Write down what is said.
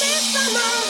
this não.